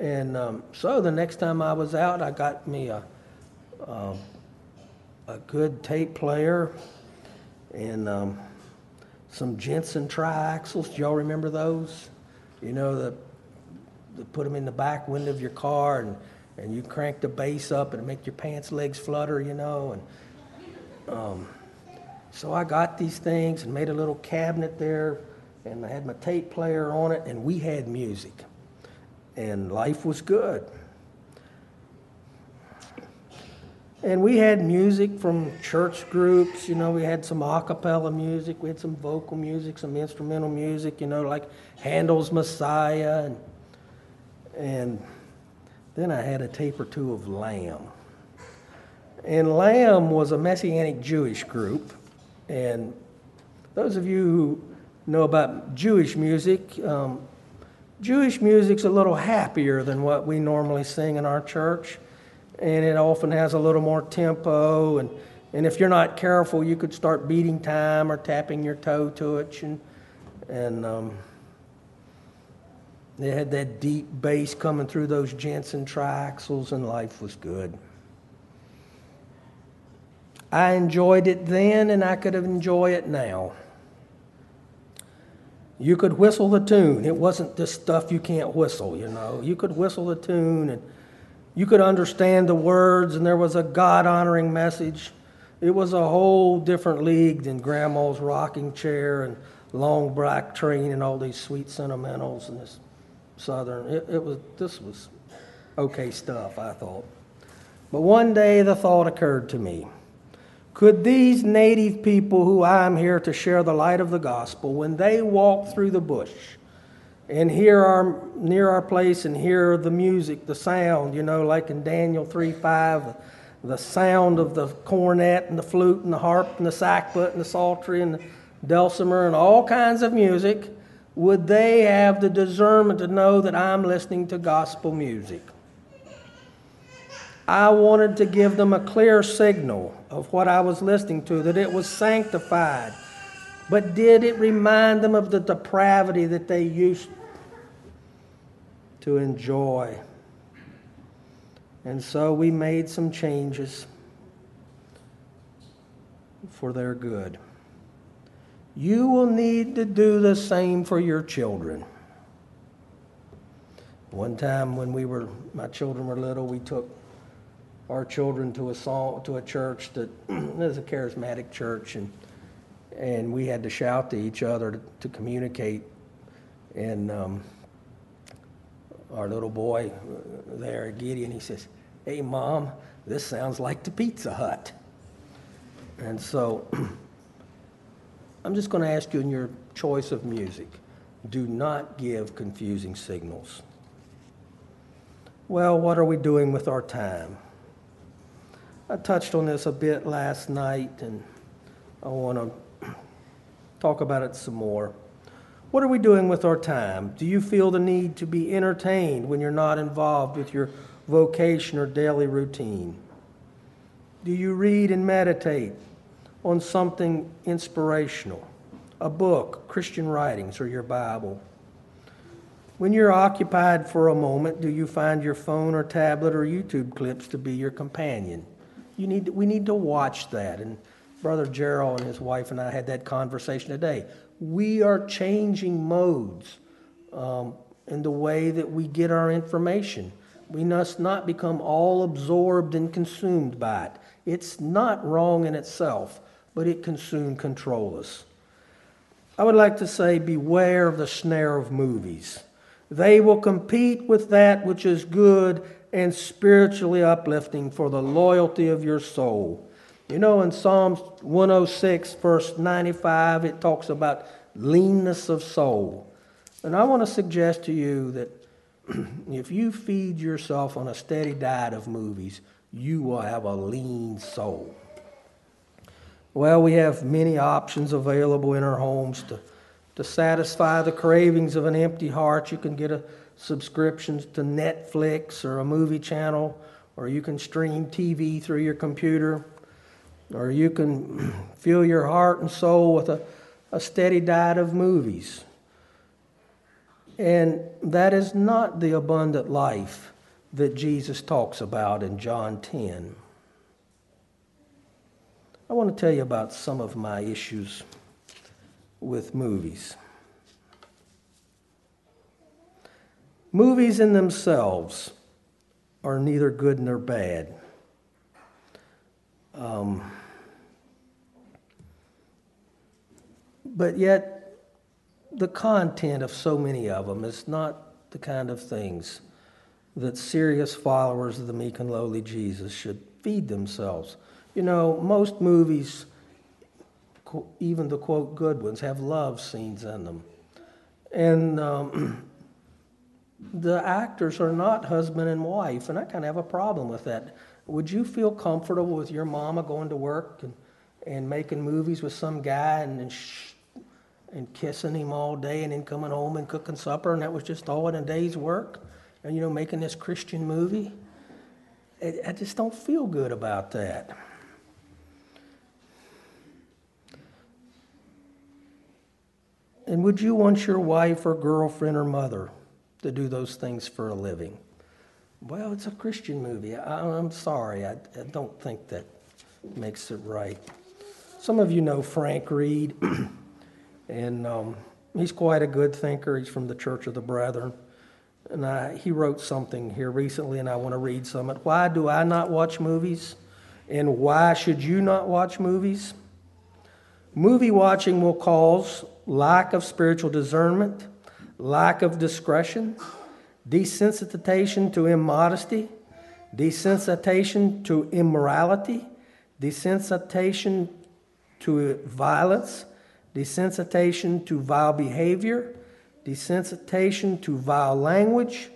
And um, so the next time I was out, I got me a, a, a good tape player and um, some Jensen triaxles. Do y'all remember those? You know, the, the put them in the back window of your car and, and you crank the bass up and make your pants legs flutter, you know. And um, so I got these things and made a little cabinet there and I had my tape player on it and we had music. And life was good. And we had music from church groups, you know, we had some a cappella music, we had some vocal music, some instrumental music, you know, like Handel's Messiah. And, and then I had a tape or two of Lamb. And Lamb was a Messianic Jewish group. And those of you who know about Jewish music, um, Jewish music's a little happier than what we normally sing in our church and it often has a little more tempo. And, and if you're not careful, you could start beating time or tapping your toe to it. And, and um, they had that deep bass coming through those Jensen triaxles, and life was good. I enjoyed it then, and I could enjoy it now. You could whistle the tune. It wasn't this stuff you can't whistle, you know. You could whistle the tune and you could understand the words, and there was a God honoring message. It was a whole different league than Grandma's rocking chair and long black train and all these sweet sentimentals and this southern. It, it was this was okay stuff, I thought. But one day the thought occurred to me. Could these native people who I am here to share the light of the gospel, when they walk through the bush, and hear our near our place and hear the music, the sound, you know, like in Daniel 3 5, the sound of the cornet and the flute and the harp and the sackbut and the psaltery and the dulcimer and all kinds of music, would they have the discernment to know that I'm listening to gospel music? I wanted to give them a clear signal of what I was listening to, that it was sanctified. But did it remind them of the depravity that they used to enjoy. And so we made some changes for their good. You will need to do the same for your children. One time when we were, my children were little, we took our children to a song, to a church that is a charismatic church, and and we had to shout to each other to, to communicate. And um, our little boy uh, there, Gideon, he says, "Hey, mom, this sounds like the Pizza Hut." And so, I'm just going to ask you in your choice of music, do not give confusing signals. Well, what are we doing with our time? I touched on this a bit last night, and I want to talk about it some more. What are we doing with our time? Do you feel the need to be entertained when you're not involved with your vocation or daily routine? Do you read and meditate on something inspirational? A book, Christian writings, or your Bible? When you're occupied for a moment, do you find your phone or tablet or YouTube clips to be your companion? You need, we need to watch that. And Brother Gerald and his wife and I had that conversation today. We are changing modes um, in the way that we get our information. We must not become all absorbed and consumed by it. It's not wrong in itself, but it can soon control us. I would like to say, beware of the snare of movies. They will compete with that which is good and spiritually uplifting for the loyalty of your soul. You know, in Psalms 106, verse 95, it talks about leanness of soul. And I want to suggest to you that if you feed yourself on a steady diet of movies, you will have a lean soul. Well, we have many options available in our homes to, to satisfy the cravings of an empty heart. You can get a subscription to Netflix or a movie channel, or you can stream TV through your computer, or you can fill your heart and soul with a, a steady diet of movies. And that is not the abundant life that Jesus talks about in John 10. I want to tell you about some of my issues with movies. Movies in themselves are neither good nor bad. Um, but yet, the content of so many of them is not the kind of things that serious followers of the meek and lowly Jesus should feed themselves you know, most movies, even the quote good ones, have love scenes in them. And um, the actors are not husband and wife, and I kind of have a problem with that. Would you feel comfortable with your mama going to work and, and making movies with some guy and, and, and kissing him all day and then coming home and cooking supper, and that was just all in a day's work? And, you know, making this Christian movie? I, I just don't feel good about that. And would you want your wife or girlfriend or mother to do those things for a living? Well, it's a Christian movie. I, am sorry. I, I, don't think that makes it right. Some of you know Frank Reed, and um, he's quite a good thinker. He's from the Church of the Brethren. And I, he wrote something here recently, and I want to read some of it. Why do I not watch movies? And why should you not watch movies? Movie watching will cause lack of spiritual discernment, lack of discretion, desensitization to immodesty, desensitization to immorality, desensitization to violence, desensitization to vile behavior, desensitization to vile language,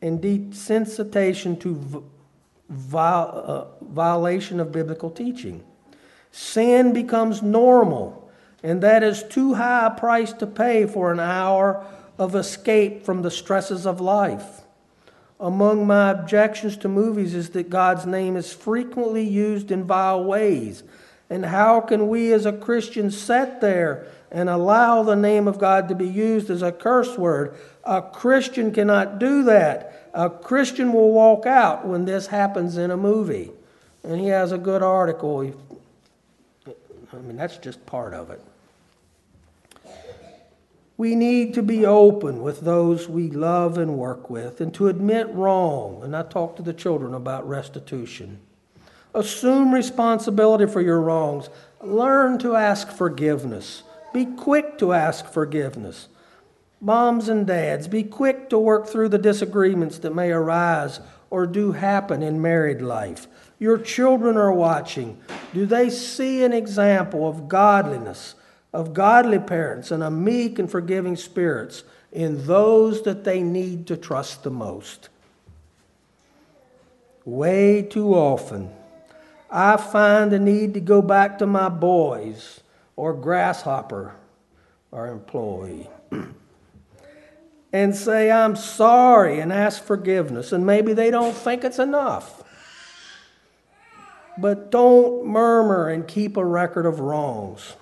and desensitization to viol- uh, violation of biblical teaching. Sin becomes normal, and that is too high a price to pay for an hour of escape from the stresses of life. Among my objections to movies is that God's name is frequently used in vile ways. And how can we as a Christian sit there and allow the name of God to be used as a curse word. A Christian cannot do that. A Christian will walk out when this happens in a movie. And he has a good article. I mean, that's just part of it. We need to be open with those we love and work with and to admit wrong. And I talk to the children about restitution. Assume responsibility for your wrongs. Learn to ask forgiveness. Be quick to ask forgiveness. Moms and dads, be quick to work through the disagreements that may arise or do happen in married life. Your children are watching. Do they see an example of godliness, of godly parents, and a meek and forgiving spirits in those that they need to trust the most? Way too often, I find the need to go back to my boys or grasshopper or employee and say, I'm sorry and ask forgiveness. And maybe they don't think it's enough. But don't murmur and keep a record of wrongs.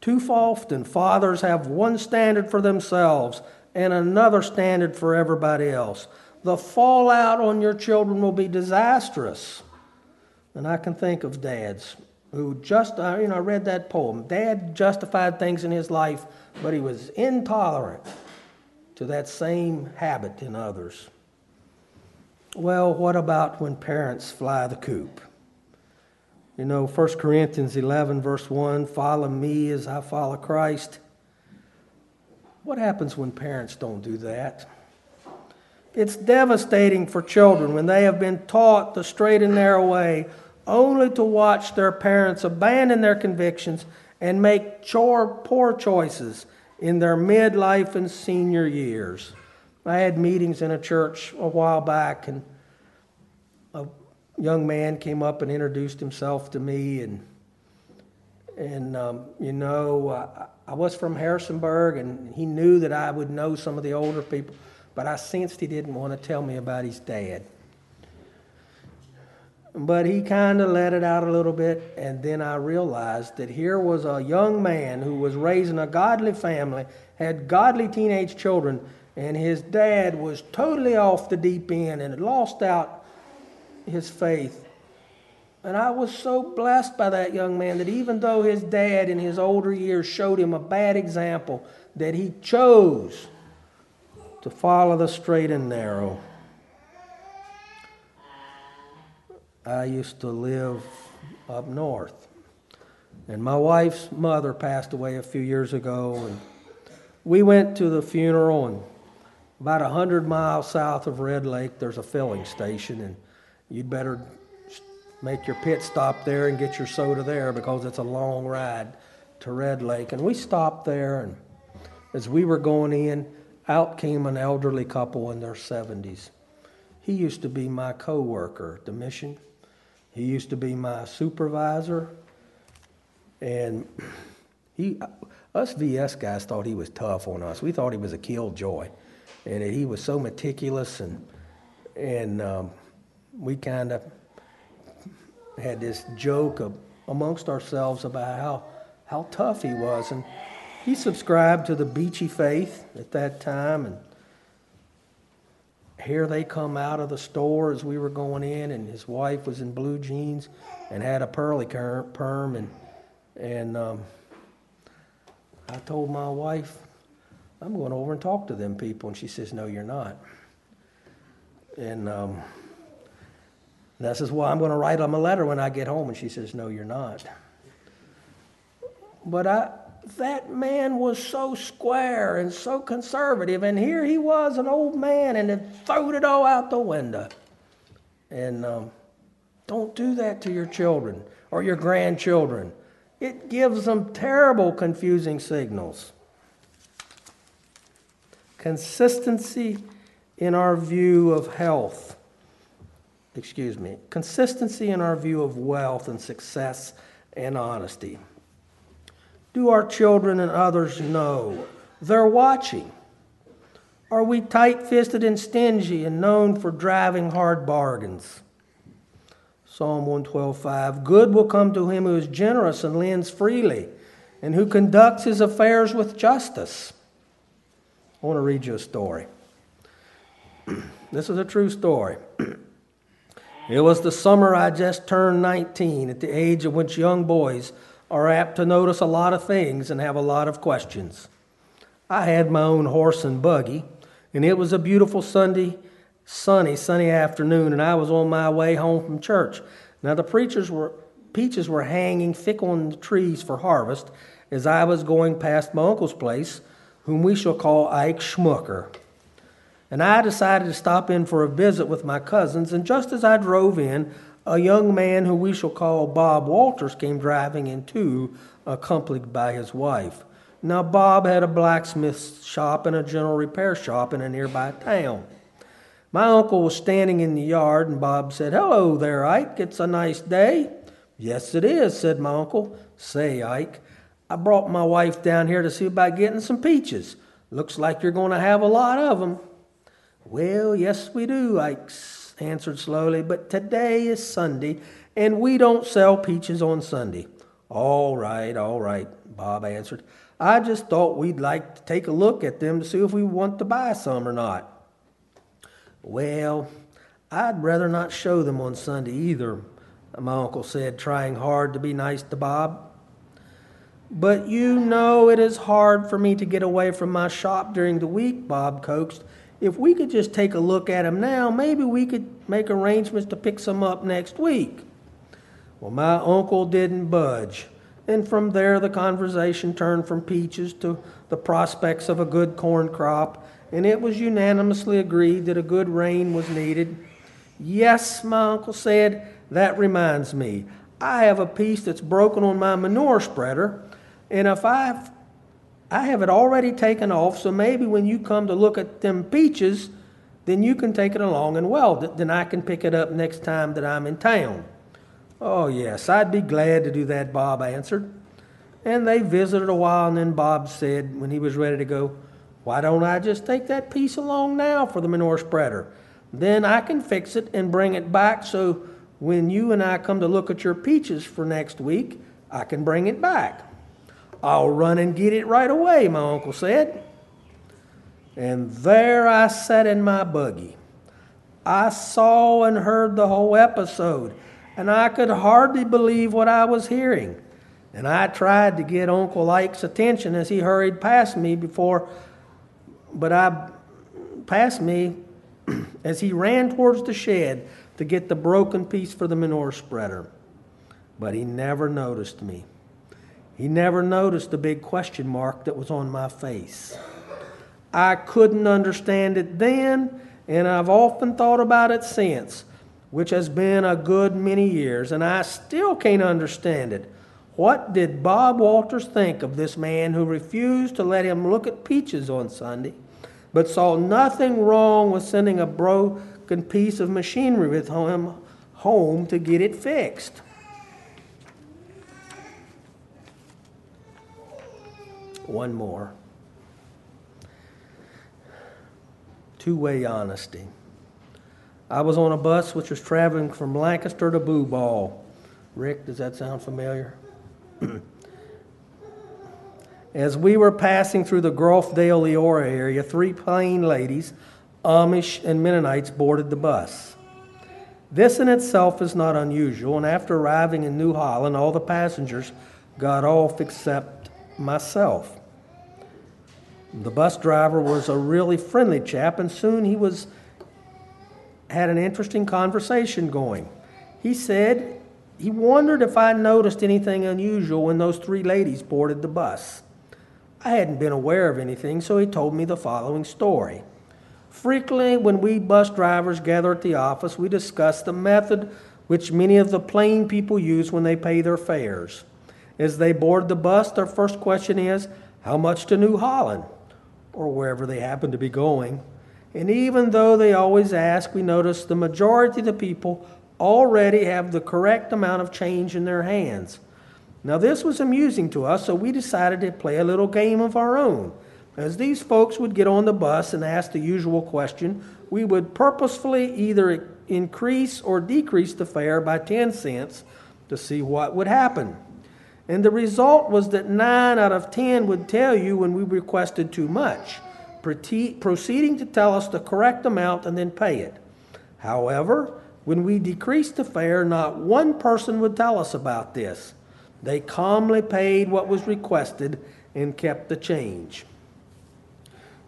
Too often, fathers have one standard for themselves and another standard for everybody else. The fallout on your children will be disastrous. And I can think of dads who just, you know, I read that poem. Dad justified things in his life, but he was intolerant to that same habit in others. Well, what about when parents fly the coop? You know, 1 Corinthians 11, verse 1 follow me as I follow Christ. What happens when parents don't do that? It's devastating for children when they have been taught the straight and narrow way only to watch their parents abandon their convictions and make chore, poor choices in their midlife and senior years. I had meetings in a church a while back, and a young man came up and introduced himself to me, and and um, you know, I, I was from Harrisonburg, and he knew that I would know some of the older people, but I sensed he didn't want to tell me about his dad. But he kind of let it out a little bit, and then I realized that here was a young man who was raising a godly family, had godly teenage children, and his dad was totally off the deep end and had lost out his faith. And I was so blessed by that young man that even though his dad in his older years showed him a bad example, that he chose to follow the straight and narrow. I used to live up north. And my wife's mother passed away a few years ago. And we went to the funeral, and about 100 miles south of Red Lake, there's a filling station. And you'd better make your pit stop there and get your soda there because it's a long ride to Red Lake. And we stopped there, and as we were going in, out came an elderly couple in their 70s. He used to be my co worker at the mission. He used to be my supervisor, and he, us VS guys thought he was tough on us. We thought he was a killjoy, and he was so meticulous, and and um, we kind of had this joke of, amongst ourselves about how how tough he was, and he subscribed to the Beachy faith at that time, and here they come out of the store as we were going in, and his wife was in blue jeans and had a pearly perm, and and um, I told my wife, I'm going over and talk to them people, and she says, No, you're not. And um, and I says, Well, I'm going to write them a letter when I get home, and she says, No, you're not. But I, that man was so square and so conservative, and here he was, an old man, and had thrown it all out the window. And um, don't do that to your children or your grandchildren. It gives them terrible, confusing signals. Consistency in our view of health. Excuse me. Consistency in our view of wealth and success and honesty. Do our children and others know they're watching? Are we tight fisted and stingy and known for driving hard bargains? Psalm 112:5 Good will come to him who is generous and lends freely. and who conducts his affairs with justice. I want to read you a story. this is a true story. it was the summer I just turned 19, at the age at which young boys are apt to notice a lot of things and have a lot of questions. I had my own horse and buggy, and it was a beautiful Sunday, sunny, sunny afternoon, and I was on my way home from church. Now the preachers were peaches were hanging thick on the trees for harvest as I was going past my uncle's place, whom we shall call Ike Schmucker. And I decided to stop in for a visit with my cousins, and just as I drove in, a young man who we shall call Bob Walters came driving in too, accompanied by his wife. Now, Bob had a blacksmith shop and a general repair shop in a nearby town. My uncle was standing in the yard, and Bob said, Hello there, Ike. It's a nice day. Yes, it is, said my uncle. Say, Ike, I brought my wife down here to see about getting some peaches. Looks like you're going to have a lot of them. Well, yes, we do, Ike answered slowly, but today is Sunday, and we don't sell peaches on Sunday. All right, all right, Bob answered. I just thought we'd like to take a look at them to see if we want to buy some or not. Well, I'd rather not show them on Sunday either, my uncle said, trying hard to be nice to Bob. But you know it is hard for me to get away from my shop during the week, Bob coaxed. If we could just take a look at them now, maybe we could make arrangements to pick some up next week. Well, my uncle didn't budge. And from there, the conversation turned from peaches to the prospects of a good corn crop, and it was unanimously agreed that a good rain was needed. Yes, my uncle said, that reminds me. I have a piece that's broken on my manure spreader, and if I've I have it already taken off, so maybe when you come to look at them peaches, then you can take it along and weld it. Then I can pick it up next time that I'm in town. Oh, yes, I'd be glad to do that, Bob answered. And they visited a while, and then Bob said, when he was ready to go, Why don't I just take that piece along now for the manure spreader? Then I can fix it and bring it back so when you and I come to look at your peaches for next week, I can bring it back. I'll run and get it right away, my uncle said. And there I sat in my buggy. I saw and heard the whole episode, and I could hardly believe what I was hearing. And I tried to get Uncle Ike's attention as he hurried past me before, but I passed me as he ran towards the shed to get the broken piece for the manure spreader. But he never noticed me. He never noticed the big question mark that was on my face. I couldn't understand it then, and I've often thought about it since, which has been a good many years, and I still can't understand it. What did Bob Walters think of this man who refused to let him look at peaches on Sunday, but saw nothing wrong with sending a broken piece of machinery with him home to get it fixed? One more. Two way honesty. I was on a bus which was traveling from Lancaster to Blue Ball. Rick, does that sound familiar? As we were passing through the Gulfdale Leola area, three plain ladies, Amish and Mennonites, boarded the bus. This in itself is not unusual, and after arriving in New Holland, all the passengers got off except myself. The bus driver was a really friendly chap, and soon he was had an interesting conversation going. He said he wondered if I noticed anything unusual when those three ladies boarded the bus. I hadn't been aware of anything, so he told me the following story. Frequently, when we bus drivers gather at the office, we discuss the method which many of the plain people use when they pay their fares. As they board the bus, their first question is, How much to New Holland? Or wherever they happen to be going. And even though they always ask, we notice the majority of the people already have the correct amount of change in their hands. Now, this was amusing to us, so we decided to play a little game of our own. As these folks would get on the bus and ask the usual question, we would purposefully either increase or decrease the fare by 10 cents to see what would happen. And the result was that nine out of ten would tell you when we requested too much, proceeding to tell us the correct amount and then pay it. However, when we decreased the fare, not one person would tell us about this. They calmly paid what was requested and kept the change.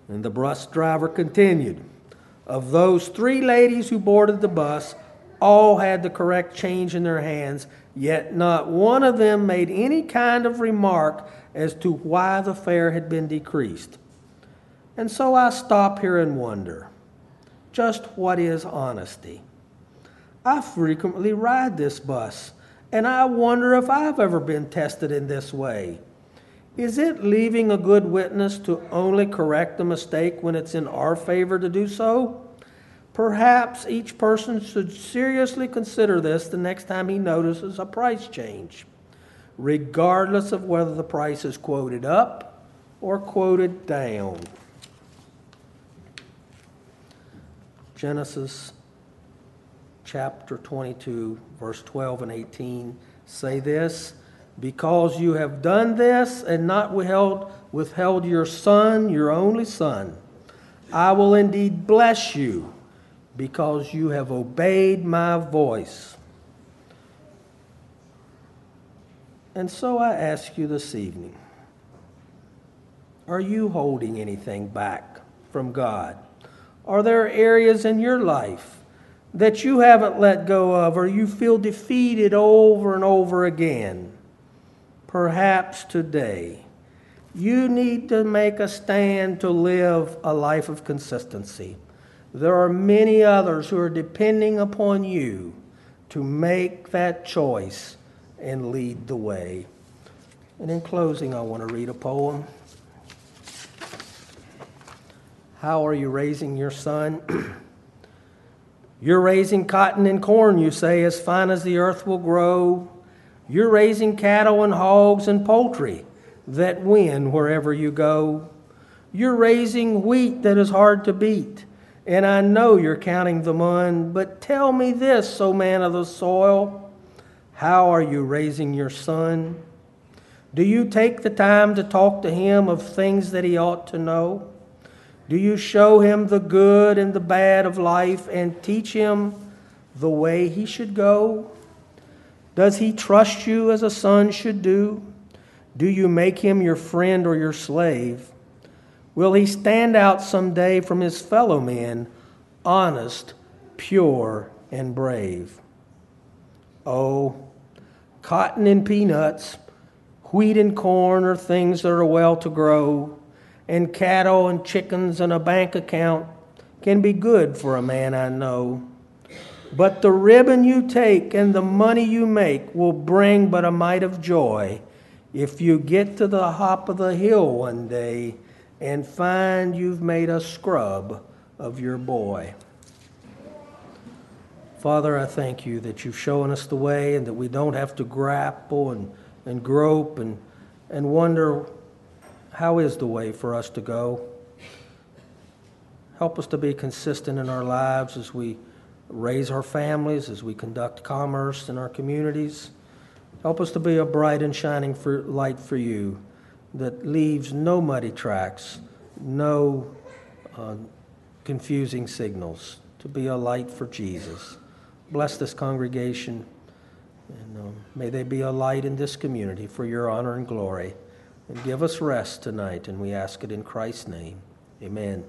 And the bus driver continued. Of those three ladies who boarded the bus, all had the correct change in their hands, yet not one of them made any kind of remark as to why the fare had been decreased. And so I stop here and wonder just what is honesty? I frequently ride this bus, and I wonder if I've ever been tested in this way. Is it leaving a good witness to only correct a mistake when it's in our favor to do so? Perhaps each person should seriously consider this the next time he notices a price change, regardless of whether the price is quoted up or quoted down. Genesis chapter 22, verse 12 and 18 say this Because you have done this and not withheld, withheld your son, your only son, I will indeed bless you because you have obeyed my voice. And so I ask you this evening Are you holding anything back from God? Are there areas in your life that you haven't let go of or you feel defeated over and over again? Perhaps today you need to make a stand to live a life of consistency. There are many others who are depending upon you to make that choice and lead the way. And in closing, I want to read a poem. How are you raising your son? You're raising cotton and corn, you say, as fine as the earth will grow. You're raising cattle and hogs and poultry that win wherever you go. You're raising wheat that is hard to beat, and I know you're counting the mun. But tell me this, O man of the soil, how are you raising your son? Do you take the time to talk to him of things that he ought to know? Do you show him the good and the bad of life and teach him the way he should go? Does he trust you as a son should do? Do you make him your friend or your slave? Will he stand out someday from his fellow men, honest, pure, and brave? Oh, cotton and peanuts, wheat and corn are things that are well to grow and cattle and chickens and a bank account can be good for a man I know. But the ribbon you take and the money you make will bring but a mite of joy if you get to the top of the hill one day and find you've made a scrub of your boy. Father, I thank you that you've shown us the way and that we don't have to grapple and, and grope and, and wonder how is the way for us to go? Help us to be consistent in our lives as we raise our families, as we conduct commerce in our communities. Help us to be a bright and shining for, light for you that leaves no muddy tracks, no uh, confusing signals, to be a light for Jesus. Bless this congregation, and um, may they be a light in this community for your honor and glory. And give us rest tonight, and we ask it in Christ's name. Amen.